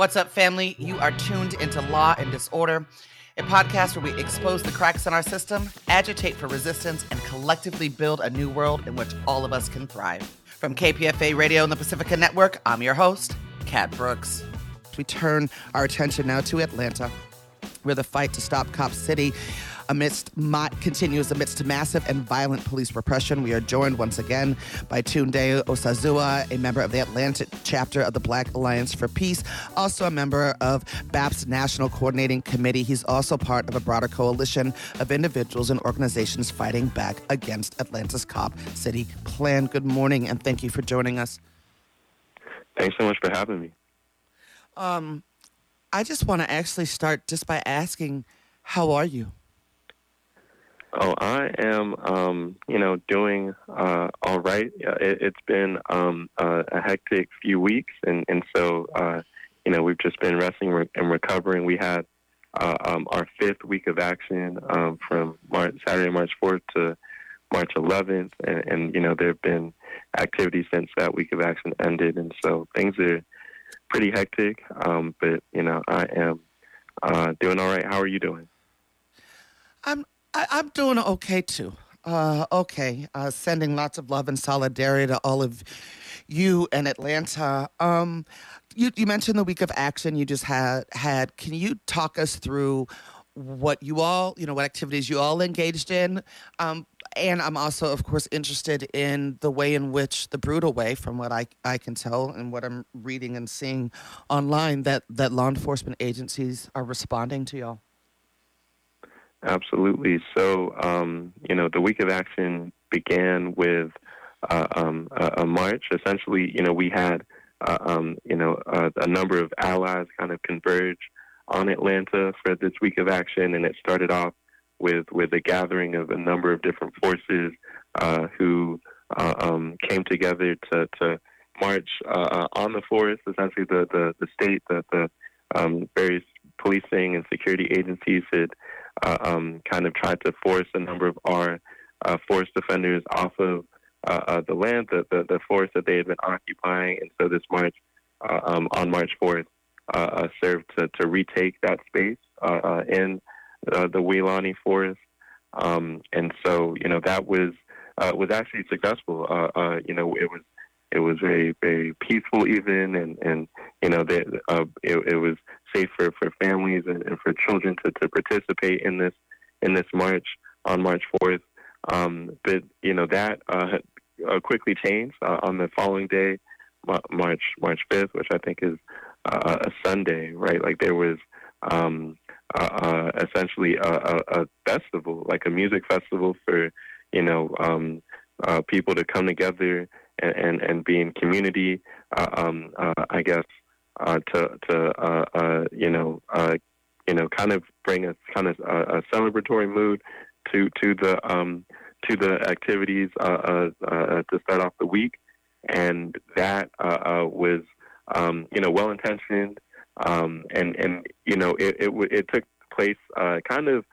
What's up, family? You are tuned into Law and Disorder, a podcast where we expose the cracks in our system, agitate for resistance, and collectively build a new world in which all of us can thrive. From KPFA Radio and the Pacifica Network, I'm your host, Kat Brooks. We turn our attention now to Atlanta, where the fight to stop Cop City amidst ma- continues amidst massive and violent police repression. We are joined once again by Tunde Osazua, a member of the Atlanta chapter of the Black Alliance for Peace, also a member of BAP's National Coordinating Committee. He's also part of a broader coalition of individuals and organizations fighting back against Atlanta's Cop City plan. Good morning, and thank you for joining us. Thanks so much for having me. Um, I just want to actually start just by asking, how are you? Oh, I am, um, you know, doing uh, all right. It, has been um, a hectic few weeks, and and so uh, you know we've just been resting and recovering. We had uh, um, our fifth week of action um, from March, Saturday, March fourth to March 11th, and, and you know there have been activities since that week of action ended, and so things are pretty hectic. Um, but you know I am uh, doing all right. How are you doing? I'm I, am doing okay too. Uh, okay, uh, sending lots of love and solidarity to all of you and Atlanta. Um, you, you mentioned the week of action you just had. Had can you talk us through what you all, you know, what activities you all engaged in? Um, and I'm also, of course, interested in the way in which the brutal way, from what I, I can tell and what I'm reading and seeing online, that that law enforcement agencies are responding to y'all. Absolutely. So, um, you know, the week of action began with uh, um, a, a, march. Essentially, you know, we had, uh, um, you know, uh, a number of allies kind of converge on Atlanta for this week of action, and it started off with with a gathering of a number of different forces uh, who uh, um, came together to to march uh, on the forest. Essentially, the the, the state, the the um, various policing and security agencies had uh, um, kind of tried to force a number of our uh, forest defenders off of uh, uh the land, the, the, the, forest that they had been occupying. And so this march uh, um, on March 4th uh, served to, to retake that space in the Weelaunee Forest. Um, and so, you know, that was was actually successful. you know, it was it was very very peaceful even and and you know that uh, it, it was safe for, for families and, and for children to, to participate in this in this march on March 4th. Um, but you know that uh, uh, quickly changed uh, on the following day, March March 5th, which I think is uh, a Sunday, right? Like there was um, uh, uh, essentially a, a, a, festival, like a music festival for you know um, people to come together and, and, and be in community. Um, I guess uh, to to uh, uh, you know uh, you know kind of bring a kind of a, a celebratory mood to to the um, to the activities uh, uh, to start off the week, and that was um, you know well intentioned um, and and you know it it, it took place kind of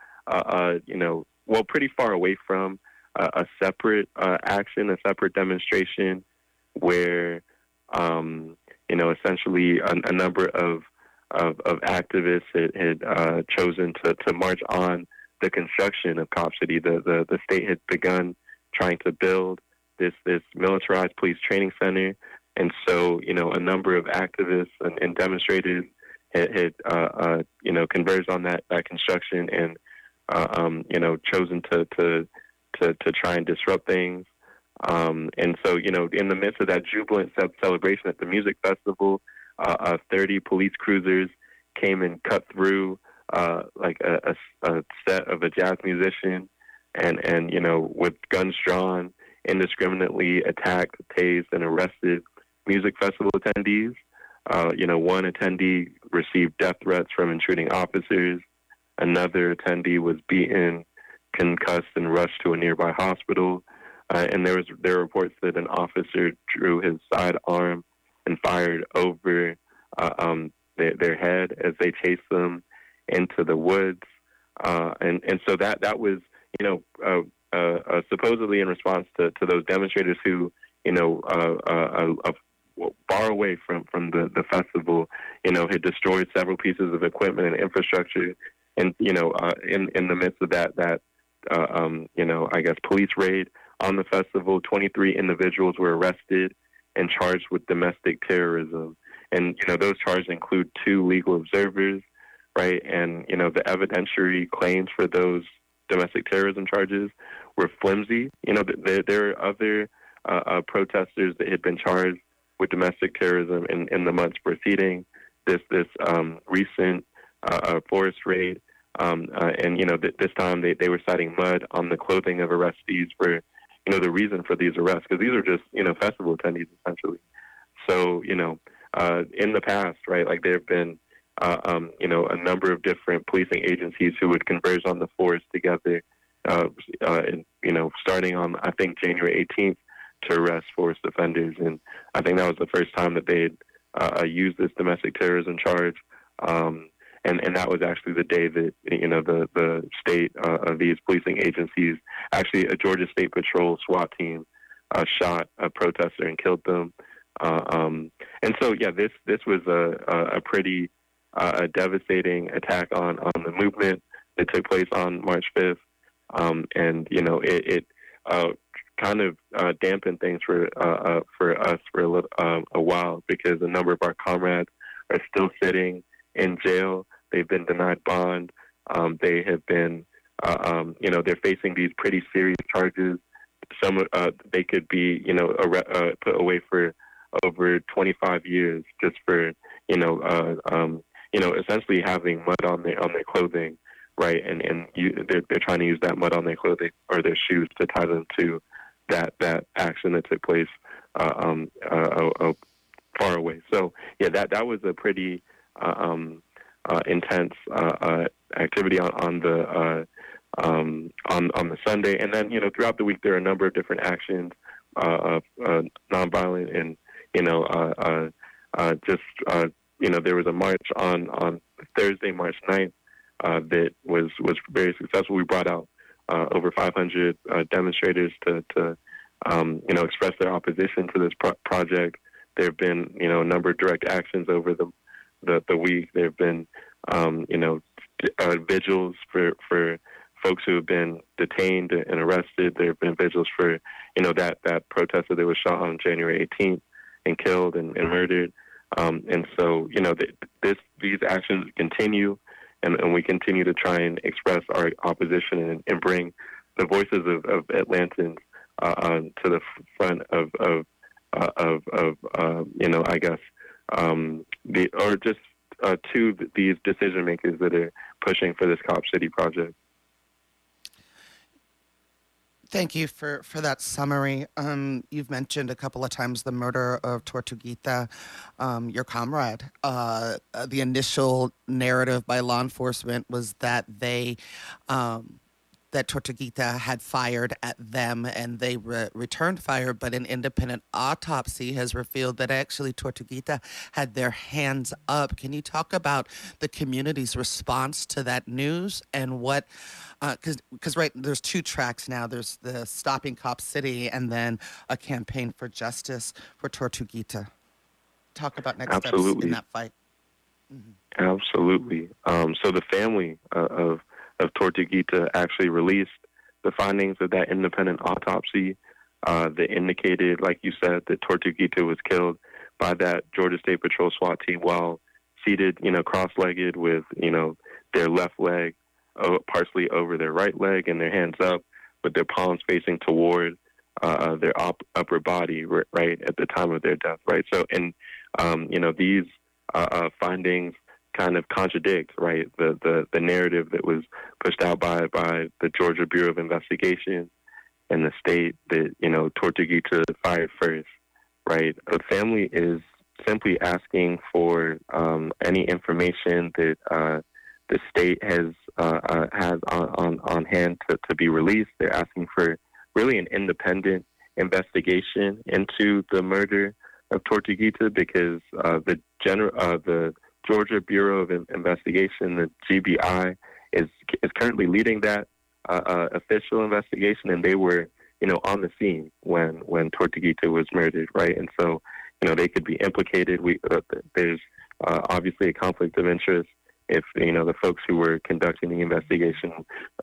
you know well pretty far away from a separate action, a separate demonstration where um, you know, essentially a, a number of, of, of activists had, had uh, chosen to, to march on the construction of Cop City. The, the, the state had begun trying to build this, this militarized police training center. And so, you know, a number of activists and, and demonstrators had, had uh, uh, you know, converged on that, that construction and, uh, um, you know, chosen to, to, to, to try and disrupt things. Um, and so, you know, in the midst of that jubilant celebration at the music festival, uh, uh, 30 police cruisers came and cut through uh, like a, a, a, set of a jazz musician and, and, you know, with guns drawn, indiscriminately attacked, tased, and arrested music festival attendees. Uh, you know, one attendee received death threats from intruding officers. Another attendee was beaten, concussed, and rushed to a nearby hospital. Uh, and there was there were reports that an officer drew his sidearm and fired over uh, um, their, their, head as they chased them into the woods. Uh, and and so that that was you know uh, uh, uh, supposedly in response to, to those demonstrators who you know far away from from the, the festival, you know, had destroyed several pieces of equipment and infrastructure. And, you know, in, in the midst of that, that, um, you know, I guess police raid on the festival, 23 individuals were arrested and charged with domestic terrorism. And, you know, those charges include two legal observers, right? And, you know, the evidentiary claims for those domestic terrorism charges were flimsy. You know, there, there are other uh, uh, protesters that had been charged with domestic terrorism in, in the months preceding this this um, recent uh, uh forest raid. Um, uh, and you know, th- this time they, they were citing mud on the clothing of arrestees for you know the reason for these arrests because these are just you know festival attendees essentially. So you know, uh, in the past, right, like there have been uh, um, you know, a number of different policing agencies who would converge on the force together, uh, uh, and, you know, starting on, I think, January 18th to arrest forest offenders. And I think that was the first time that they had uh, used this domestic terrorism charge. Um, and, and that was actually the day that, you know, the, the state uh, of these policing agencies, actually a Georgia State Patrol SWAT team, uh, shot a protester and killed them. Uh, um, and so, yeah, this this was a, a pretty uh, a devastating attack on, on the movement that took place on March 5th. Um, and, you know, it, it uh, kind of uh, dampened things for uh, uh, for us for a, little, um, a while because a number of our comrades are still sitting in jail. They've been denied bond. Um, they have been, uh, um, you know, they're facing these pretty serious charges. Some they could be, you know, put away for over 25 years just for, you know, um, you know, essentially having mud on their on their clothing, right? And and you, they're they're trying to use that mud on their clothing or their shoes to tie them to that that action that took place uh, um, uh, uh, far away. So yeah, that that was a pretty uh, um, uh, intense uh, activity on on the um, on on the Sunday, and then you know throughout the week there are a number of different actions, uh, nonviolent and you know just you know, there was a march on on Thursday, March 9th, uh, that was was very successful. We brought out uh, over 500 uh, demonstrators to to um, you know express their opposition to this pro- project. There have been you know a number of direct actions over the the, the week. There have been um, you know uh, vigils for for folks who have been detained and arrested. There have been vigils for you know that that protester that was shot on January 18th and killed and, and murdered. Um, and so, you know, this these actions continue, and, and, we continue to try and express our opposition and, and bring the voices of, of Atlantans uh, um, to the front of of uh, of, of uh, you know, I guess um, the or just uh, to these decision makers that are pushing for this Cop City project. Thank you for, for that summary. Um, you've mentioned a couple of times the murder of Tortuguita, um, your comrade. Uh, the initial narrative by law enforcement was that they um, that Tortuguita had fired at them and they re- returned fire, but an independent autopsy has revealed that actually Tortuguita had their hands up. Can you talk about the community's response to that news and what? Because uh, because right there's two tracks now. There's the stopping Cop City and then a campaign for justice for Tortuguita. Talk about next Absolutely. steps in that fight. Mm-hmm. Absolutely. Um, so the family uh, of of Tortuguita actually released the findings of that independent autopsy uh, that indicated, like you said, that Tortuguita was killed by that Georgia State Patrol SWAT team while seated, you know, cross-legged with, you know, their left leg uh, partially over their right leg and their hands up with their palms facing toward uh, their op- upper body, right, at the time of their death, right? So, and, um, you know, these uh, uh findings kind of contradict, right, the, the, the narrative that was pushed out by, by the Georgia Bureau of Investigation and the state that, you know, Tortuguita fired first, right? The family is simply asking for um, any information that uh, the state has uh, uh, has on, on, on hand to, to be released. They're asking for really an independent investigation into the murder of Tortuguita because uh, the general uh, the Georgia Bureau of Investigation, the GBI, is is currently leading that uh, uh, official investigation, and they were, you know, on the scene when when Tortuguita was murdered, right? And so, you know, they could be implicated. We uh, there's uh, obviously a conflict of interest if you know the folks who were conducting the investigation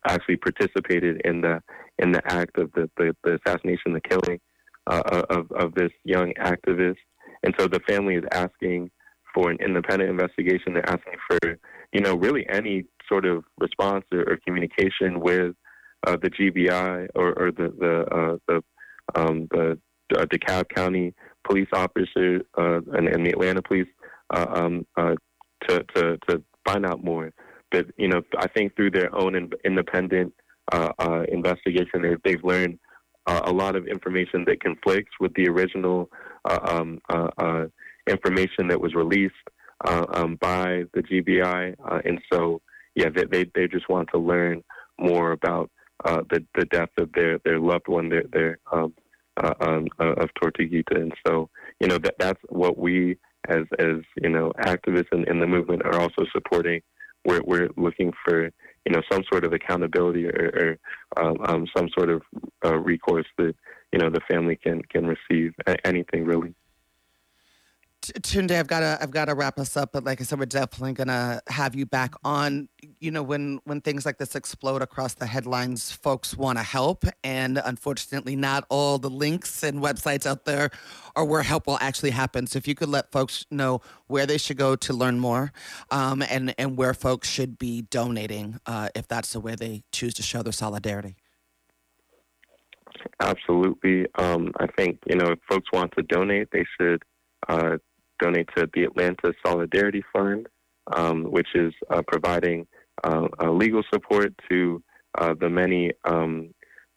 actually participated in the in the act of the the, the assassination, the killing uh, of of this young activist. And so the family is asking for an independent investigation. They're asking for you know really any sort of response or, or communication with uh, the GBI or, or the the uh, the um, the uh, DeKalb County police officer uh, and, and, the Atlanta police uh, um, uh, to, to to find out more. But you know, I think through their own in, independent investigation, they've, they've learned a lot of information that conflicts with the original um, information that was released um, by the GBI, and so yeah, they, they, they just want to learn more about the the death of their their loved one, their their um, um, of Tortuguita, and so you know that that's what we as as you know activists in, in the movement are also supporting. We're we're looking for you know some sort of accountability or, or um, um, some sort of uh, recourse that you know the family can can receive. Anything really. Tunde, I've got to I've got to wrap us up, but like I said, we're definitely gonna have you back on. You know, when when things like this explode across the headlines, folks want to help, and unfortunately, not all the links and websites out there are where help will actually happen. So, if you could let folks know where they should go to learn more, um, and and where folks should be donating, uh, if that's the way they choose to show their solidarity. Absolutely. Um, I think you know if folks want to donate, they should. Uh, donate to the Atlanta Solidarity Fund, um, which is uh, providing uh, legal support to uh, the many, um,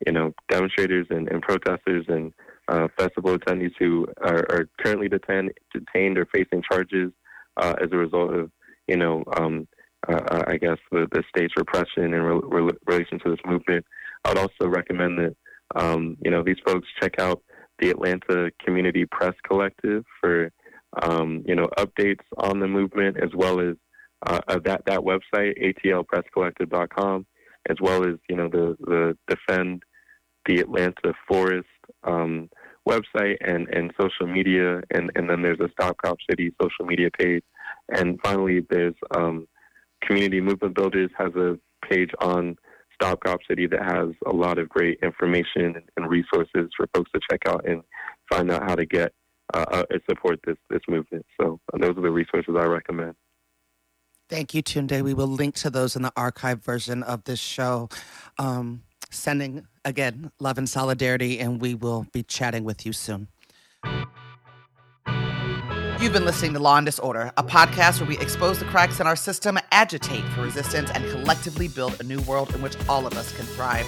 you know, demonstrators and, and protesters and uh, festival attendees who are, are currently detained, detained or facing charges uh, as a result of, you know, um, I guess the, the state's repression in re- re- relation to this movement. I would also recommend that, um, you know, these folks check out the Atlanta Community Press Collective for um, you know, updates on the movement as well as uh, uh that that website atlpresscollective.com, as well as you know the the defend the Atlanta Forest um, website and and social media, and and then there's a Stop Cop City social media page, and finally there's um, Community Movement Builders has a page on Stop Cop City that has a lot of great information and resources for folks to check out and find out how to get uh, uh support this this movement. So uh, those are the resources I recommend. Thank you, Tunde. We will link to those in the archive version of this show. Um, sending again love and solidarity, and we will be chatting with you soon. You've been listening to Law and Disorder, a podcast where we expose the cracks in our system, agitate for resistance, and collectively build a new world in which all of us can thrive.